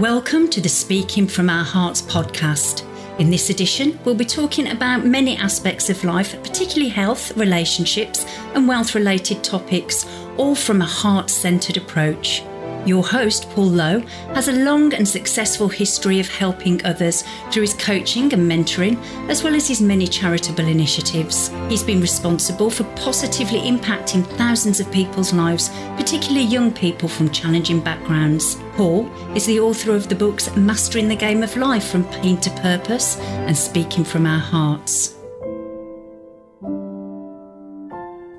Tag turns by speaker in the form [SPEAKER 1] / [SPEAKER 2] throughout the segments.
[SPEAKER 1] Welcome to the Speaking from Our Hearts podcast. In this edition, we'll be talking about many aspects of life, particularly health, relationships, and wealth related topics, all from a heart centered approach. Your host, Paul Lowe, has a long and successful history of helping others through his coaching and mentoring, as well as his many charitable initiatives. He's been responsible for positively impacting thousands of people's lives, particularly young people from challenging backgrounds. Paul is the author of the books Mastering the Game of Life from Pain to Purpose and Speaking from Our Hearts.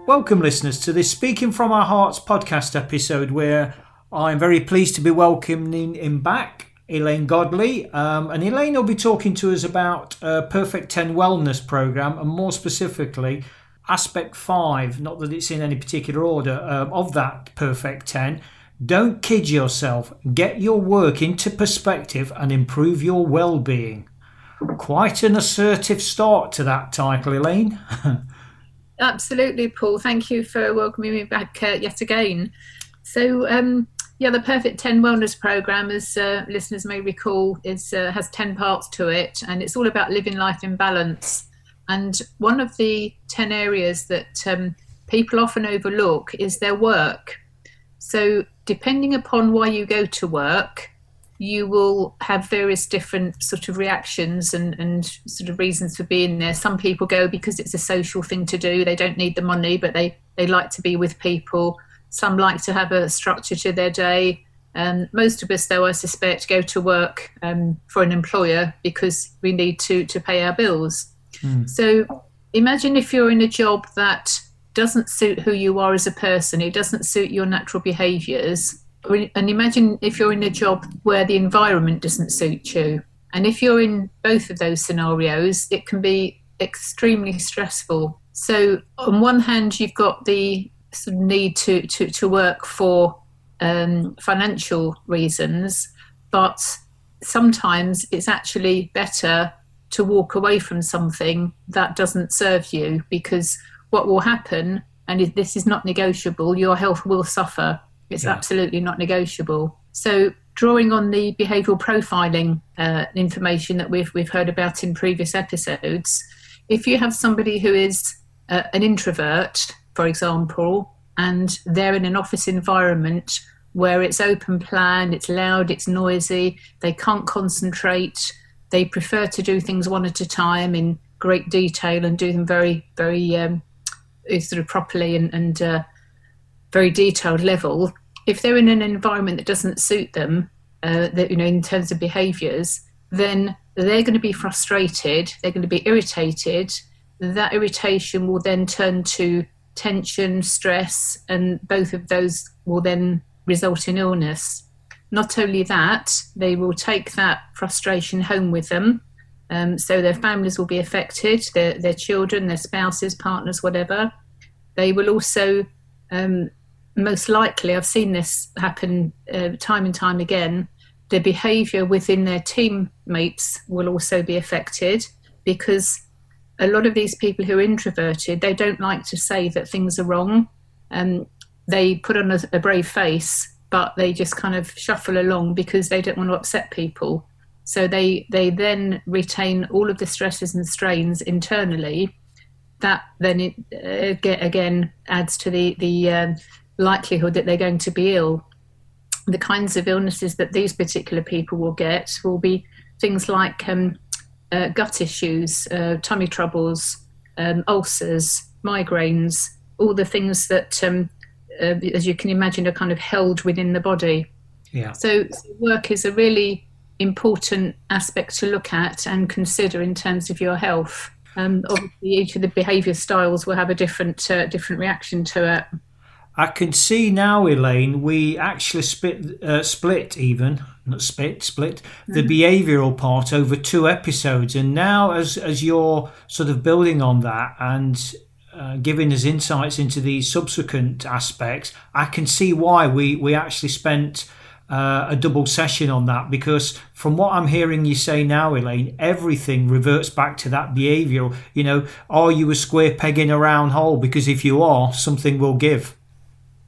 [SPEAKER 2] Welcome, listeners, to this Speaking from Our Hearts podcast episode where I'm very pleased to be welcoming him back, Elaine Godley. Um, and Elaine will be talking to us about a Perfect 10 Wellness Programme and more specifically, aspect 5, not that it's in any particular order, um, of that Perfect 10. Don't kid yourself. Get your work into perspective and improve your well being. Quite an assertive start to that title, Elaine.
[SPEAKER 3] Absolutely, Paul. Thank you for welcoming me back uh, yet again. So, um, yeah, the Perfect 10 Wellness Programme, as uh, listeners may recall, is uh, has 10 parts to it, and it's all about living life in balance. And one of the 10 areas that um, people often overlook is their work. So, depending upon why you go to work, you will have various different sort of reactions and, and sort of reasons for being there. Some people go because it's a social thing to do. They don't need the money, but they, they like to be with people some like to have a structure to their day. Um, most of us, though, I suspect, go to work um, for an employer because we need to to pay our bills. Mm. So imagine if you're in a job that doesn't suit who you are as a person, it doesn't suit your natural behaviours. And imagine if you're in a job where the environment doesn't suit you. And if you're in both of those scenarios, it can be extremely stressful. So, on one hand, you've got the sort of need to, to, to work for um, financial reasons, but sometimes it's actually better to walk away from something that doesn't serve you because what will happen, and this is not negotiable, your health will suffer. It's yeah. absolutely not negotiable. So, drawing on the behavioural profiling uh, information that we've we've heard about in previous episodes, if you have somebody who is uh, an introvert for example, and they're in an office environment where it's open plan, it's loud, it's noisy, they can't concentrate, they prefer to do things one at a time in great detail and do them very, very um, sort of properly and, and uh, very detailed level. If they're in an environment that doesn't suit them, uh, that you know, in terms of behaviours, then they're going to be frustrated. They're going to be irritated. That irritation will then turn to tension, stress, and both of those will then result in illness. Not only that, they will take that frustration home with them. Um, so their families will be affected, their, their children, their spouses, partners, whatever. They will also, um, most likely, I've seen this happen uh, time and time again, their behaviour within their teammates will also be affected because a lot of these people who are introverted, they don't like to say that things are wrong. Um, they put on a, a brave face, but they just kind of shuffle along because they don't want to upset people. So they they then retain all of the stresses and strains internally. That then it, uh, again adds to the the uh, likelihood that they're going to be ill. The kinds of illnesses that these particular people will get will be things like um, uh, gut issues, uh, tummy troubles, um, ulcers, migraines, all the things that, um, uh, as you can imagine, are kind of held within the body. Yeah. So, so, work is a really important aspect to look at and consider in terms of your health. Um, obviously, each of the behaviour styles will have a different uh, different reaction to it.
[SPEAKER 2] I can see now, Elaine, we actually split, uh, split even, not split, split mm-hmm. the behavioural part over two episodes. And now, as, as you're sort of building on that and uh, giving us insights into these subsequent aspects, I can see why we, we actually spent uh, a double session on that because from what I'm hearing you say now, Elaine, everything reverts back to that behavioural. You know, are you a square peg in a round hole? Because if you are, something will give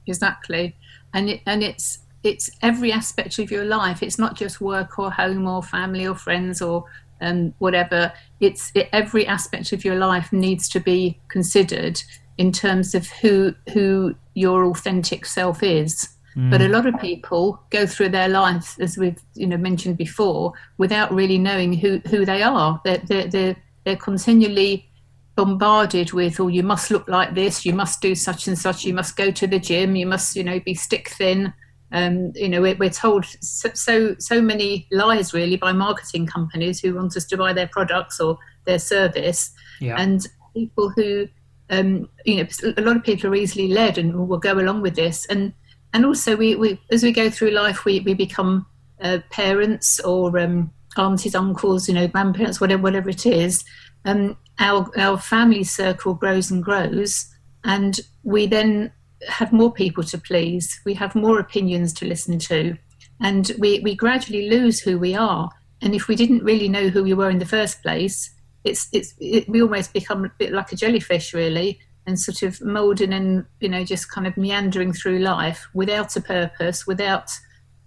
[SPEAKER 3] exactly and it, and it's it's every aspect of your life. It's not just work or home or family or friends or um, whatever. It's it, every aspect of your life needs to be considered in terms of who who your authentic self is. Mm. But a lot of people go through their life, as we've you know mentioned before, without really knowing who who they are. They're they're they're, they're continually bombarded with, "Oh, you must look like this. You must do such and such. You must go to the gym. You must you know be stick thin." Um, you know, we're, we're told so, so, so many lies really by marketing companies who want us to buy their products or their service,
[SPEAKER 2] yeah.
[SPEAKER 3] and people who, um, you know, a lot of people are easily led and will go along with this, and and also we, we as we go through life, we we become uh, parents or um, aunties, uncles, you know, grandparents, whatever whatever it is. Um, our our family circle grows and grows, and we then have more people to please, we have more opinions to listen to, and we, we gradually lose who we are. And if we didn't really know who we were in the first place, it's it's it, we almost become a bit like a jellyfish, really, and sort of molding and you know just kind of meandering through life without a purpose, without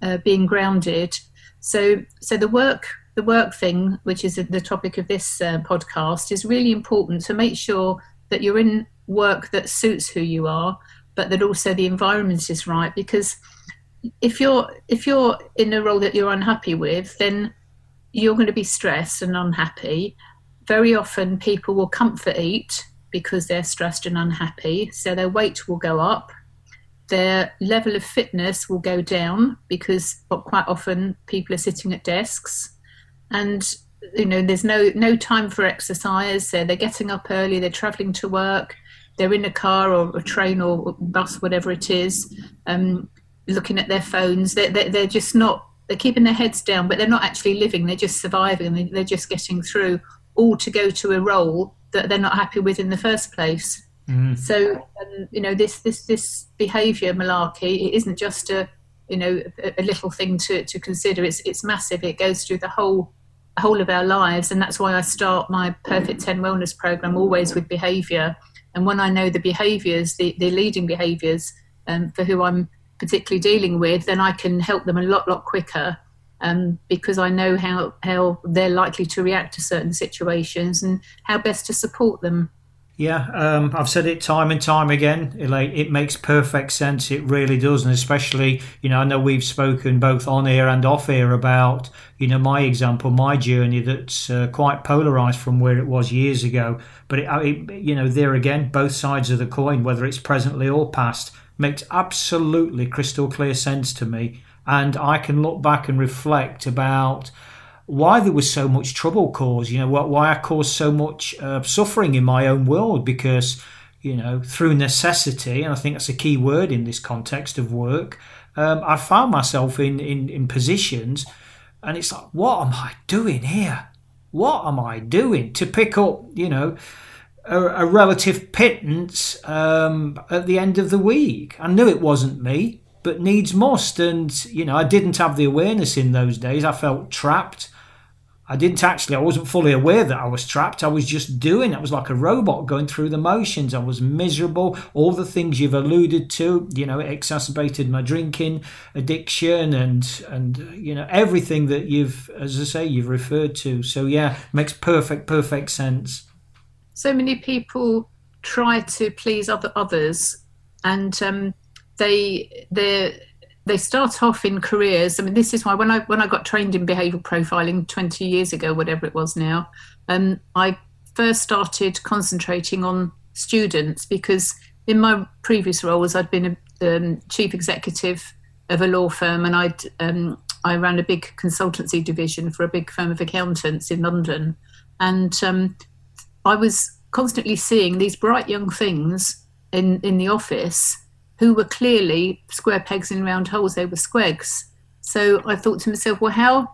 [SPEAKER 3] uh, being grounded. So so the work the work thing, which is the topic of this uh, podcast, is really important to make sure that you're in work that suits who you are, but that also the environment is right because if you're if you're in a role that you're unhappy with then you're going to be stressed and unhappy very often people will comfort eat because they're stressed and unhappy so their weight will go up their level of fitness will go down because quite often people are sitting at desks and you know there's no no time for exercise so they're getting up early they're traveling to work they're in a car or a train or bus, whatever it is, um, looking at their phones. They're, they're, they're, just not, they're keeping their heads down, but they're not actually living. They're just surviving. They're just getting through, all to go to a role that they're not happy with in the first place.
[SPEAKER 2] Mm.
[SPEAKER 3] So, um, you know, this this this behaviour malarkey, it isn't just a you know a, a, little thing to, to consider. It's it's massive. It goes through the whole whole of our lives, and that's why I start my Perfect Ten Wellness program always with behaviour and when I know the behaviours, the, the leading behaviours um, for who I'm particularly dealing with, then I can help them a lot, lot quicker um, because I know how, how they're likely to react to certain situations and how best to support them.
[SPEAKER 2] Yeah, um, I've said it time and time again. It, like, it makes perfect sense. It really does, and especially, you know, I know we've spoken both on air and off air about, you know, my example, my journey that's uh, quite polarized from where it was years ago. But it, it, you know, there again, both sides of the coin, whether it's presently or past, makes absolutely crystal clear sense to me, and I can look back and reflect about why there was so much trouble caused, you know, why I caused so much uh, suffering in my own world because, you know, through necessity, and I think that's a key word in this context of work, um, I found myself in, in, in positions and it's like, what am I doing here? What am I doing to pick up, you know, a, relative pittance um, at the end of the week? I knew it wasn't me, but needs must. And, you know, I didn't have the awareness in those days. I felt trapped. I didn't actually, I wasn't fully aware that I was trapped. I was just doing, I was like a robot going through the motions. I was miserable. All the things you've alluded to, you know, it exacerbated my drinking addiction and, and, you know, everything that you've, as I say, you've referred to. So, yeah, makes perfect, perfect sense.
[SPEAKER 3] So many people try to please other others and um, they, they're, they start off in careers. I mean, this is why when I when I got trained in behavioural profiling twenty years ago, whatever it was now, um, I first started concentrating on students because in my previous roles I'd been a um, chief executive of a law firm and I'd um, I ran a big consultancy division for a big firm of accountants in London, and um, I was constantly seeing these bright young things in in the office who were clearly square pegs in round holes. They were squegs. So I thought to myself, well, how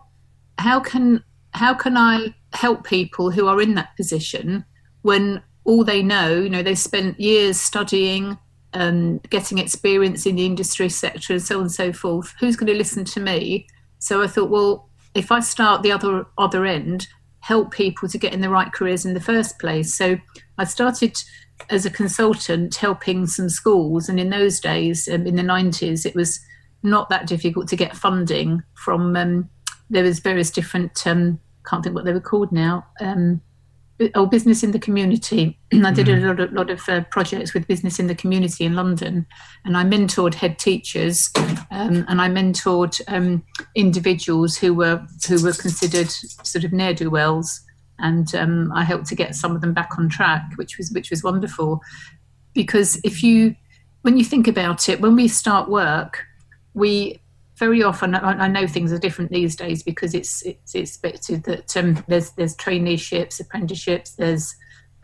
[SPEAKER 3] how can how can I help people who are in that position when all they know, you know, they spent years studying, um, getting experience in the industry sector, and so on and so forth. Who's going to listen to me? So I thought, well, if I start the other other end, help people to get in the right careers in the first place. So I started as a consultant helping some schools. And in those days, um, in the 90s, it was not that difficult to get funding from. Um, there was various different. Um, can't think what they were called now. Um, oh, business in the community. I did mm. a lot of, lot of uh, projects with business in the community in London, and I mentored head teachers, um, and I mentored um, individuals who were who were considered sort of ne'er do wells, and um, I helped to get some of them back on track, which was which was wonderful, because if you when you think about it, when we start work, we very often I, know things are different these days because it's it's expected that um, there's there's traineeships, apprenticeships, there's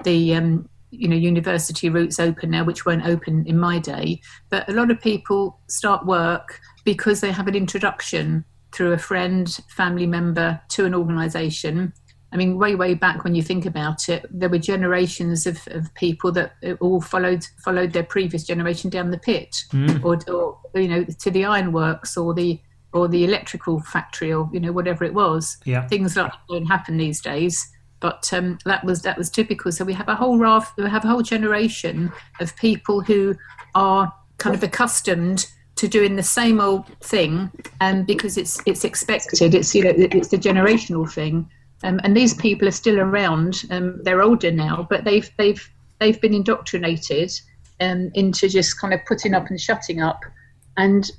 [SPEAKER 3] the um, you know university routes open now, which weren't open in my day. But a lot of people start work because they have an introduction through a friend, family member to an organisation. I mean, way way back when you think about it, there were generations of, of people that all followed followed their previous generation down the pit, mm. or, or you know to the ironworks or the or the electrical factory or you know whatever it was.
[SPEAKER 2] Yeah.
[SPEAKER 3] Things like that don't happen these days. But um, that was that was typical. So we have a whole raft, we have a whole generation of people who are kind of accustomed to doing the same old thing, and um, because it's it's expected, it's you know it's a generational thing. Um, and these people are still around. Um, they're older now, but they've they've they've been indoctrinated um, into just kind of putting up and shutting up. And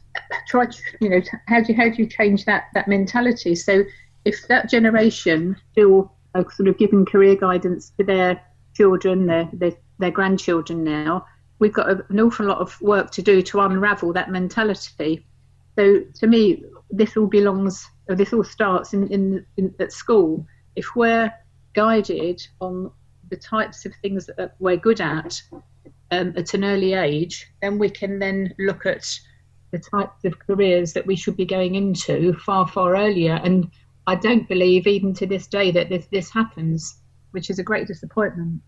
[SPEAKER 3] try, to, you know, how do you, how do you change that that mentality? So if that generation still are sort of giving career guidance to their children, their their, their grandchildren now, we've got an awful lot of work to do to unravel that mentality. So to me, this all belongs this all starts in, in, in, at school. If we're guided on the types of things that we're good at um, at an early age, then we can then look at the types of careers that we should be going into far, far earlier. And I don't believe, even to this day, that this, this happens, which is a great disappointment.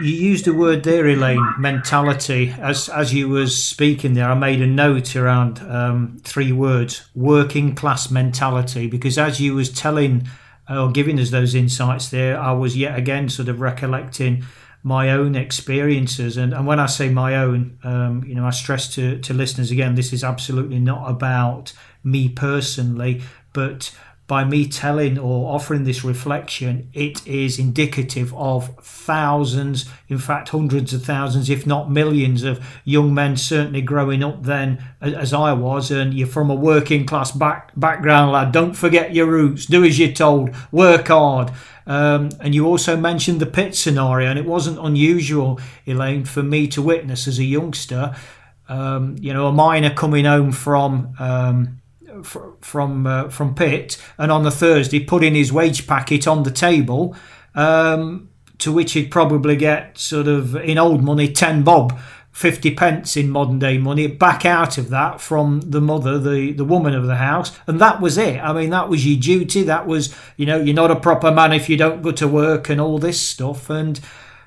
[SPEAKER 2] You used a word there, Elaine, mentality. As as you was speaking there, I made a note around um, three words: working class mentality. Because as you was telling or giving us those insights there, I was yet again sort of recollecting my own experiences. And, and when I say my own, um, you know, I stress to, to listeners again, this is absolutely not about me personally, but by me telling or offering this reflection, it is indicative of thousands, in fact, hundreds of thousands, if not millions, of young men certainly growing up then as I was. And you're from a working class back, background, lad. Don't forget your roots. Do as you're told. Work hard. Um, and you also mentioned the pit scenario, and it wasn't unusual, Elaine, for me to witness as a youngster. Um, you know, a miner coming home from um, from uh, from Pitt, and on the Thursday putting his wage packet on the table, um, to which he'd probably get sort of in old money ten bob. 50 pence in modern day money back out of that from the mother the the woman of the house and that was it i mean that was your duty that was you know you're not a proper man if you don't go to work and all this stuff and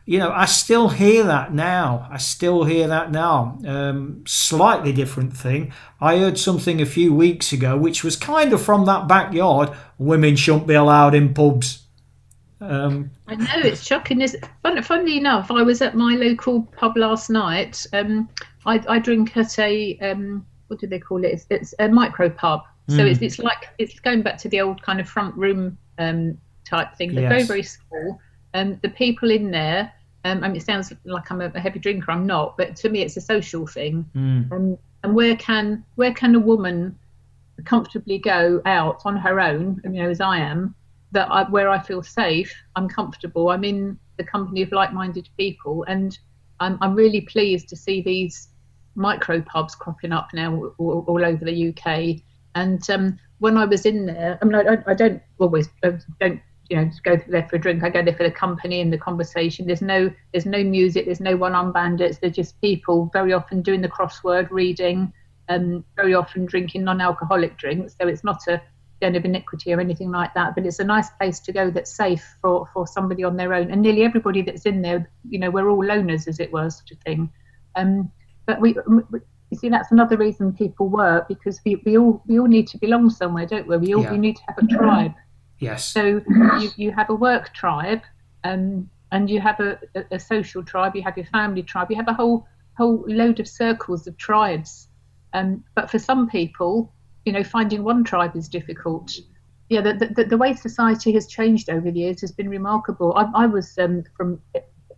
[SPEAKER 2] you know, I still hear that now. I still hear that now. Um, slightly different thing. I heard something a few weeks ago, which was kind of from that backyard. Women shouldn't be allowed in pubs.
[SPEAKER 3] Um, I know it's shocking. Is fun, funnily enough, I was at my local pub last night. Um, I, I, drink at a um, what do they call it? It's, it's a micro pub. So mm. it's, it's like it's going back to the old kind of front room um, type thing. They're yes. very very small. Um, the people in there, um, I mean, it sounds like I'm a, heavy drinker. I'm not, but to me, it's a social thing. Mm. Um, and where can where can a woman comfortably go out on her own? You know, as I am, that I, where I feel safe, I'm comfortable. I'm in the company of like-minded people, and I'm, I'm really pleased to see these micro pubs cropping up now all, all over the UK. And um, when I was in there, I mean, I, I don't always I don't you know just go there for a drink. I go there for the company and the conversation. There's no there's no music. There's no one on bandits. They're just people very often doing the crossword, reading, and um, very often drinking non-alcoholic drinks. So it's not a den of iniquity or anything like that. But it's a nice place to go that's safe for for somebody on their own. And nearly everybody that's in there, you know, we're all loners as it were, sort of thing. Um, but we. You see, that's another reason people work because we, we all we all need to belong somewhere, don't we? We all yeah. we need to have a tribe.
[SPEAKER 2] Yes.
[SPEAKER 3] So you, you have a work tribe, um, and you have a, a, a, social tribe. You have your family tribe. You have a whole whole load of circles of tribes, Um, but for some people, you know, finding one tribe is difficult. Yeah, the, the, the way society has changed over the years has been remarkable. I, I was um, from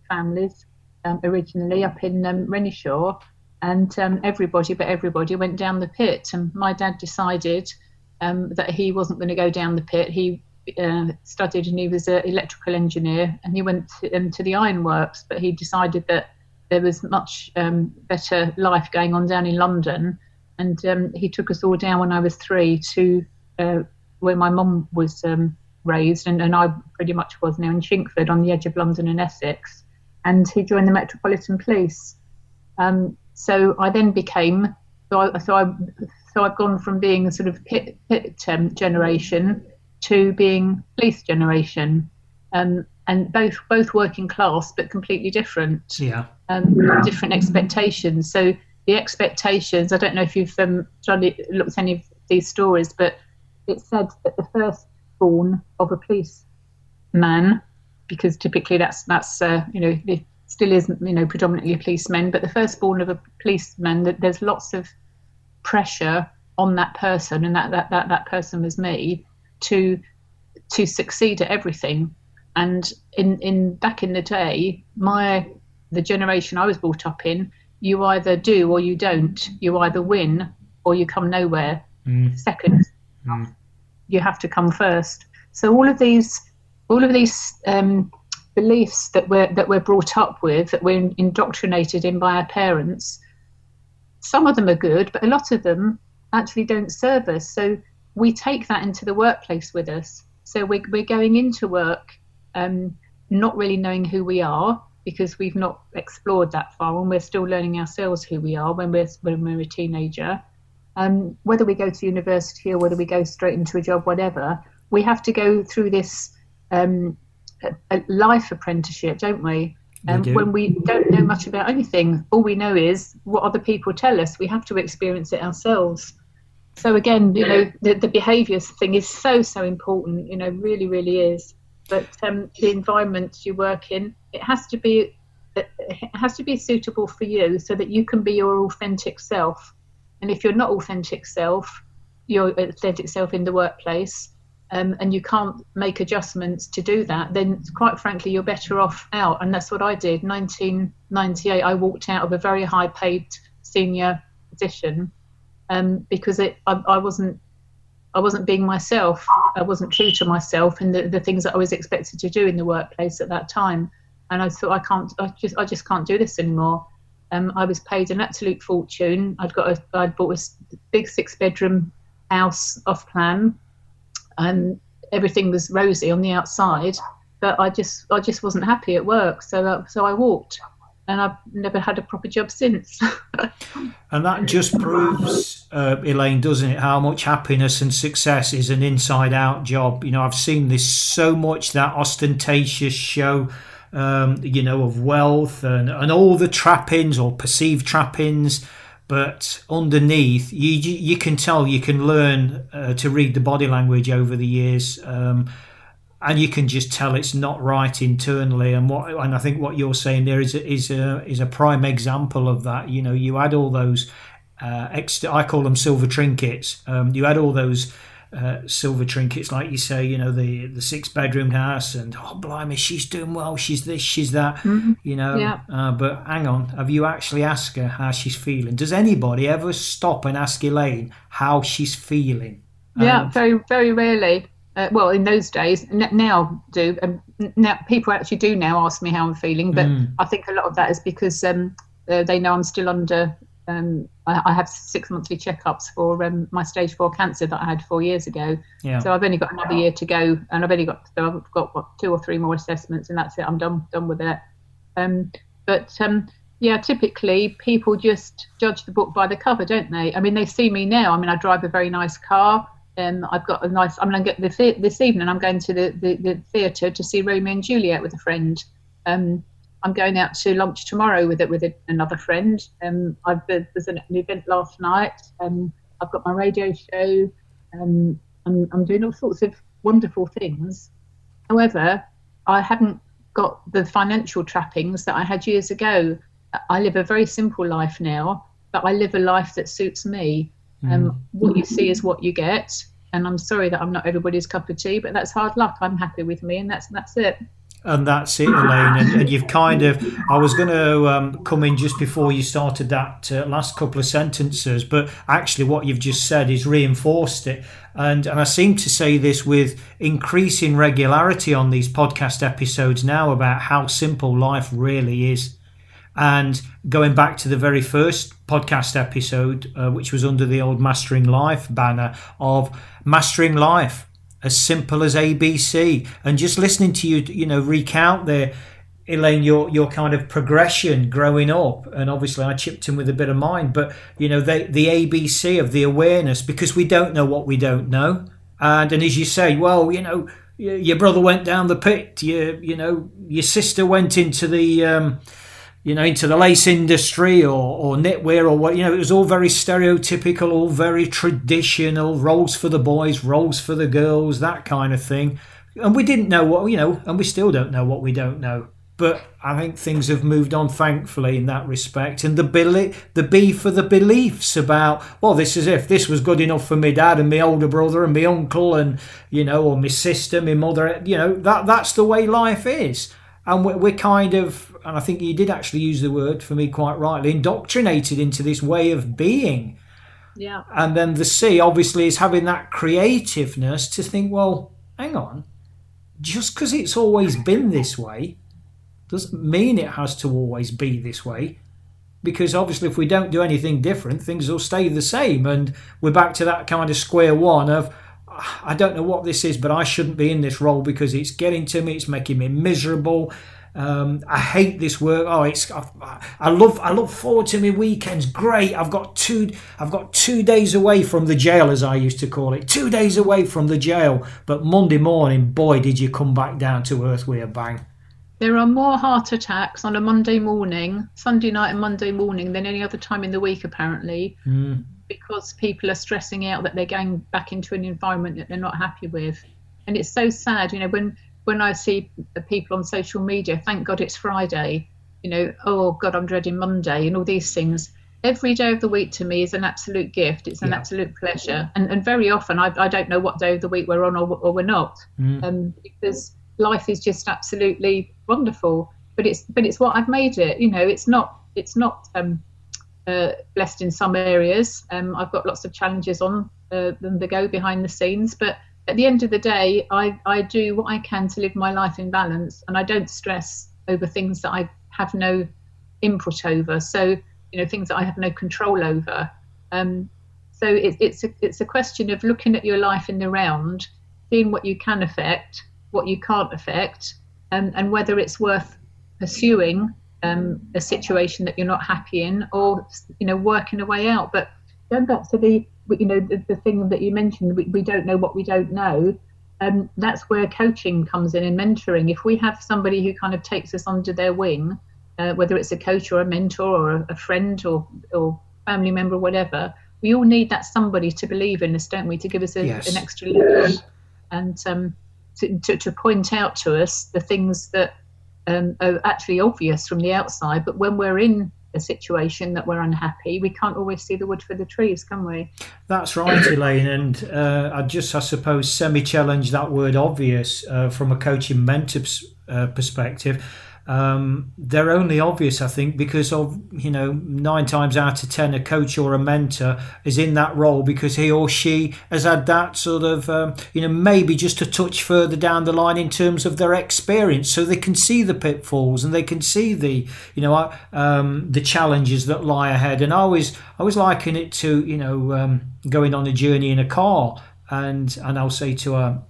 [SPEAKER 3] families um, originally up in um, Renishaw, and um, everybody but everybody went down the pit. And my dad decided um, that he wasn't going to go down the pit. He uh, studied and he was an electrical engineer, and he went to, um, to the ironworks. But he decided that there was much um, better life going on down in London, and um, he took us all down when I was three to uh, where my mum was um, raised, and, and I pretty much was now in Chingford on the edge of London and Essex. And he joined the Metropolitan Police. Um, so I then became so I, so I so I've gone from being a sort of pit, pit um, generation to being police generation, um, and both both working class but completely different.
[SPEAKER 2] Yeah.
[SPEAKER 3] Um, different expectations. So the expectations. I don't know if you've um, looked at any of these stories, but it said that the firstborn of a police man, because typically that's that's uh, you know it still isn't you know predominantly policemen, but the firstborn of a policeman that there's lots of pressure on that person, and that that that, that person was me to to succeed at everything. And in in back in the day, my the generation I was brought up in, you either do or you don't. You either win or you come nowhere. Mm. Second, mm. you have to come first. So all of these, all of these um, beliefs that we're that we're brought up with, that we're indoctrinated in by our parents, some of them are good, but a lot of them actually don't serve us. So we take that into the workplace with us. So we're, we're going into work um, not really knowing who we are because we've not explored that far and we're still learning ourselves who we are when we're, when we're a teenager. Um, whether we go to university or whether we go straight into a job, whatever, we have to go through this um, a life apprenticeship, don't we? Um, do. When we don't know much about anything, all we know is what other people tell us. We have to experience it ourselves. So again, you know, the, the behaviours thing is so so important. You know, really, really is. But um, the environment you work in, it has to be it has to be suitable for you, so that you can be your authentic self. And if you're not authentic self, your authentic self in the workplace, um, and you can't make adjustments to do that, then quite frankly, you're better off out. And that's what I did. 1998, I walked out of a very high paid senior position um, because it, I, I, wasn't. I wasn't being myself. I wasn't true to myself and the, the things that I was expected to do in the workplace at that time. And I thought I can't. I just. I just can't do this anymore. Um, I was paid an absolute fortune. I'd got. A, I'd bought a big six bedroom house off plan and everything was rosy on the outside. But I just I just wasn't happy at work, so uh, so I walked, and I've never had a proper job since.
[SPEAKER 2] and that just proves, uh, Elaine, doesn't it, how much happiness and success is an inside-out job. You know, I've seen this so much that ostentatious show. Um, you know, of wealth and, and all the trappings or perceived trappings but underneath you you can tell you can learn uh, to read the body language over the years um, and you can just tell it's not right internally and what and I think what you're saying there is a, is a is a prime example of that you know you add all those uh, extra I call them silver trinkets um, you add all those uh, silver trinkets, like you say, you know, the the six bedroom house, and oh, blimey, she's doing well, she's this, she's that, mm-hmm. you know.
[SPEAKER 3] Yeah.
[SPEAKER 2] Uh, but hang on, have you actually asked her how she's feeling? Does anybody ever stop and ask Elaine how she's feeling?
[SPEAKER 3] Yeah, um, very, very rarely. Uh, well, in those days, n- now do. Um, now people actually do now ask me how I'm feeling, but mm. I think a lot of that is because um, uh, they know I'm still under um, I, I, have six monthly checkups for um, my stage four cancer that I had four years ago. Yeah. So I've only got another year to go, and I've only got so I've got what, two or three more assessments, and that's it. I'm done done with it. Um, but um, yeah, typically people just judge the book by the cover, don't they? I mean, they see me now. I mean, I drive a very nice car. Um, I've got a nice. I'm going to get the, this evening. I'm going to the, the, the theatre to see Romeo and Juliet with a friend. Um, I'm going out to lunch tomorrow with it with a, another friend. Um, I've there's an, an, event last night. Um, I've got my radio show. Um, I'm, I'm doing all sorts of wonderful things. However, I haven't got the financial trappings that I had years ago. I live a very simple life now. but I live a life that suits me. Mm. Um, what you see is what you get, and I'm sorry that I'm not everybody's cup of tea, but that's hard luck. I'm happy with me, and that's that's it
[SPEAKER 2] and that's it, Elaine. And, and, you've kind of, I was going to um, come in just before you started that uh, last couple of sentences, but actually, what you've just said is reinforced it. And, and I seem to say this with increasing regularity on these podcast episodes now about how simple life really is. And going back to the very first podcast episode, uh, which was under the old Mastering Life banner of Mastering Life, as simple as ABC. And just listening to you, you know, recount there, Elaine, your your kind of progression growing up, and obviously I chipped in with a bit of mine, but you know, the the ABC of the awareness because we don't know what we don't know, and and as you say, well, you know, your brother went down the pit, you you know, your sister went into the. Um, you know, into the lace industry or, or knitwear or what, you know, it was all very stereotypical, all very traditional, roles for the boys, roles for the girls, that kind of thing. And we didn't know what, you know, and we still don't know what we don't know. But I think things have moved on, thankfully, in that respect. And the beli- the B for the beliefs about, well, this is if this was good enough for my dad and my older brother and my uncle and, you know, or my sister, my mother, you know, that that's the way life is. And we're, we're kind of and I think you did actually use the word for me quite rightly, indoctrinated into this way of being.
[SPEAKER 3] Yeah.
[SPEAKER 2] And then the C obviously is having that creativeness to think, well, hang on, just because it's always been this way doesn't mean it has to always be this way. Because obviously, if we don't do anything different, things will stay the same. And we're back to that kind of square one of, I don't know what this is, but I shouldn't be in this role because it's getting to me, it's making me miserable. Um, I hate this work. Oh, it's I, I, love I look forward to my weekends. Great. I've got two I've got two days away from the jail, as I used to call it. Two days away from the jail. But Monday morning, boy, did you come back down to earth with a bang.
[SPEAKER 3] There are more heart attacks on a Monday morning, Sunday night and Monday morning than any other time in the week, apparently,
[SPEAKER 2] mm.
[SPEAKER 3] Because people are stressing out that they're going back into an environment that they're not happy with. And it's so sad, you know, when when I see people on social media, thank God it's Friday, you know, oh God, I'm dreading Monday and all these things. Every day of the week to me is an absolute gift. It's an yeah. absolute pleasure. And, and very often I, I don't know what day of the week we're on or, or we're not
[SPEAKER 2] mm.
[SPEAKER 3] um, because life is just absolutely wonderful. But it's but it's what I've made it. You know, it's not it's not um, uh, blessed in some areas. Um, I've got lots of challenges on uh, them that go behind the scenes, but at the end of the day, I, I do what I can to live my life in balance and I don't stress over things that I have no input over. So, you know, things that I have no control over. Um, so it, it's, a, it's a question of looking at your life in the round, seeing what you can affect, what you can't affect, um, and whether it's worth pursuing um, a situation that you're not happy in or, you know, working a way out. But going back to the you know the, the thing that you mentioned we, we don't know what we don't know um, that's where coaching comes in and mentoring if we have somebody who kind of takes us under their wing uh, whether it's a coach or a mentor or a, a friend or, or family member or whatever we all need that somebody to believe in us don't we to give us a, yes. an extra lift and um, to, to, to, point out to us the things that um, are actually obvious from the outside but when we're in a situation that we're unhappy, we can't always see the wood for the trees, can we?
[SPEAKER 2] That's right, Elaine. And uh, I just, I suppose, semi challenge that word obvious uh, from a coaching mentor uh, perspective um, they're only obvious, I think, because of you know nine times out of ten, a coach or a mentor is in that role because he or she has had that sort of um, you know maybe just a touch further down the line in terms of their experience, so they can see the pitfalls and they can see the you know um, the challenges that lie ahead. And I always I always liken it to you know um, going on a journey in a car, and and I'll say to a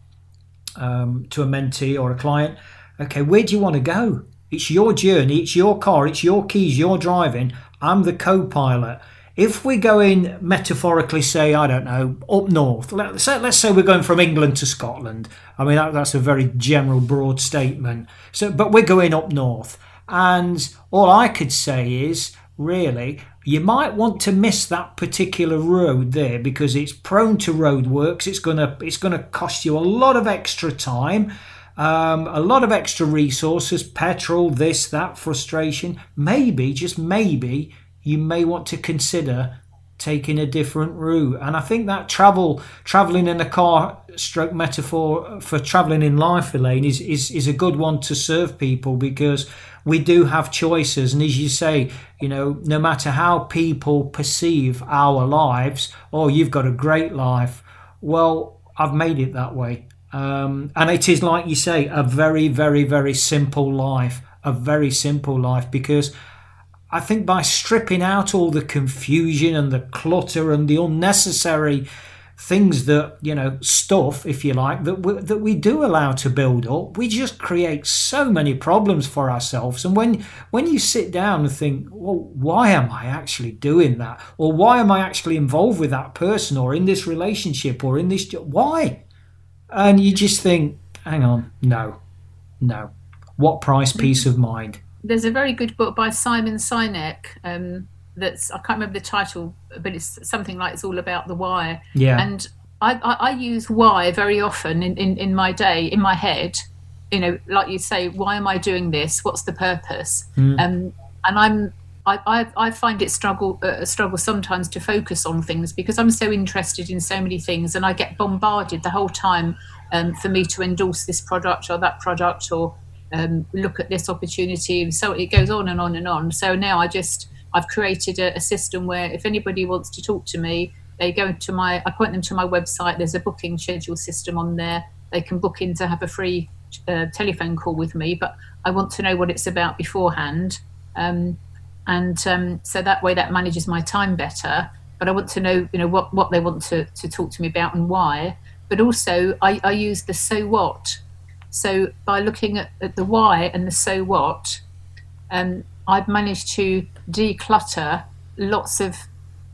[SPEAKER 2] um, to a mentee or a client, okay, where do you want to go? It's your journey, it's your car, it's your keys, you're driving. I'm the co pilot. If we're going metaphorically, say, I don't know, up north, let's say, let's say we're going from England to Scotland. I mean, that, that's a very general, broad statement. So, but we're going up north. And all I could say is, really, you might want to miss that particular road there because it's prone to roadworks. It's gonna it's gonna cost you a lot of extra time. Um, a lot of extra resources, petrol, this, that, frustration. Maybe, just maybe, you may want to consider taking a different route. And I think that travel, traveling in a car, stroke metaphor for traveling in life, Elaine, is, is, is a good one to serve people because we do have choices. And as you say, you know, no matter how people perceive our lives, oh, you've got a great life. Well, I've made it that way. Um, and it is, like you say, a very, very, very simple life. A very simple life because I think by stripping out all the confusion and the clutter and the unnecessary things that you know stuff if you like that we, that we do allow to build up we just create so many problems for ourselves and when when you sit down and think well why am i actually doing that or why am i actually involved with that person or in this relationship or in this why and you just think hang on no no what price peace of mind
[SPEAKER 3] there's a very good book by Simon Sinek um, that's I can't remember the title, but it's something like it's all about the why.
[SPEAKER 2] Yeah.
[SPEAKER 3] And I, I, I use why very often in, in, in my day, in my head. You know, like you say, why am I doing this? What's the purpose?
[SPEAKER 2] Mm.
[SPEAKER 3] Um, and I'm I, I, I, find it struggle uh, struggle sometimes to focus on things because I'm so interested in so many things and I get bombarded the whole time um, for me to endorse this product or that product or um, look at this opportunity. So it goes on and on and on. So now I just I've created a, a, system where if anybody wants to talk to me, they go to my I point them to my website. There's a booking schedule system on there. They can book in to have a free uh, telephone call with me, but I want to know what it's about beforehand. Um, and um, so that way that manages my time better. But I want to know, you know, what, what they want to, to talk to me about and why. But also, I, I use the so what so by looking at, at the why and the so what, um, I've managed to declutter lots of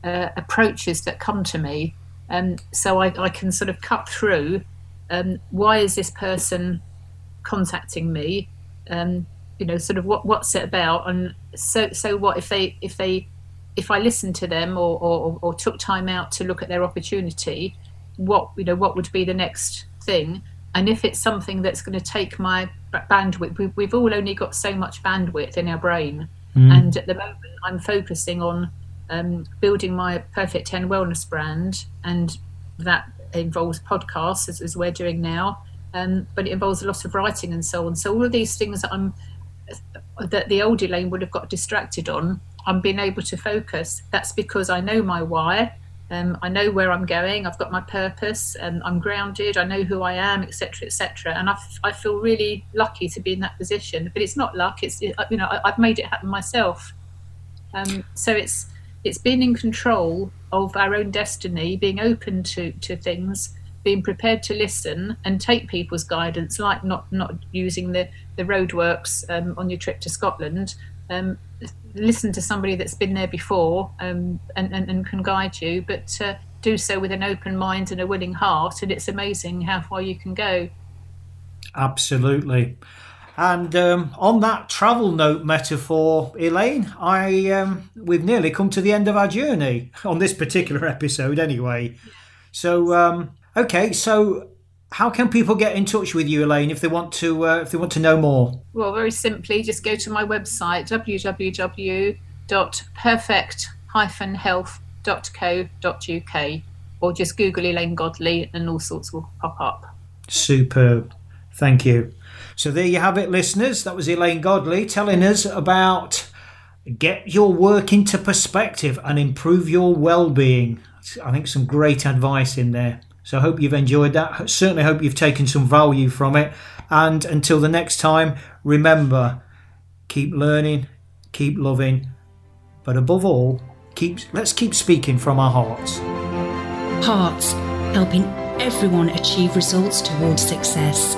[SPEAKER 3] uh, approaches that come to me. Um, so I, I, can sort of cut through um, why is this person contacting me? Um, you know, sort of what what's it about? And so so what if they if they if I listened to them or, or, or took time out to look at their opportunity, what you know what would be the next thing? and if it's something that's going to take my bandwidth we, we've all only got so much bandwidth in our brain mm. and at the moment i'm focusing on um, building my perfect 10 wellness brand and that involves podcasts as, as we're doing now um, but it involves a lot of writing and so on so all of these things that i'm that the old elaine would have got distracted on i'm being able to focus that's because i know my why um, I know where I'm going. I've got my purpose, and I'm grounded. I know who I am, etc., etc. And I, I feel really lucky to be in that position. But it's not luck. It's it, you know I, have made it happen myself. Um, so it's it's being in control of our own destiny, being open to to things, being prepared to listen and take people's guidance, like not not using the the roadworks um, on your trip to Scotland. Um, listen to somebody that's been there before um, and, and, and, can guide you, but uh, do so with an open mind and a willing heart. And it's amazing how far you can go.
[SPEAKER 2] Absolutely. And um, on that travel note metaphor, Elaine, I um, we've nearly come to the end of our journey on this particular episode, anyway. So, um, okay, so how can people get in touch with you, Elaine, if they want to uh, if they want to know more?
[SPEAKER 3] Well, very simply, just go to my website www.perfect-health.co.uk or just Google Elaine Godley and all sorts will pop up.
[SPEAKER 2] Superb. Thank you. So there you have it, listeners. That was Elaine Godley telling us about get your work into perspective and improve your well-being. I think some great advice in there. So I hope you've enjoyed that. Certainly hope you've taken some value from it. And until the next time, remember keep learning, keep loving, but above all, keep let's keep speaking from our hearts.
[SPEAKER 1] Hearts helping everyone achieve results towards success.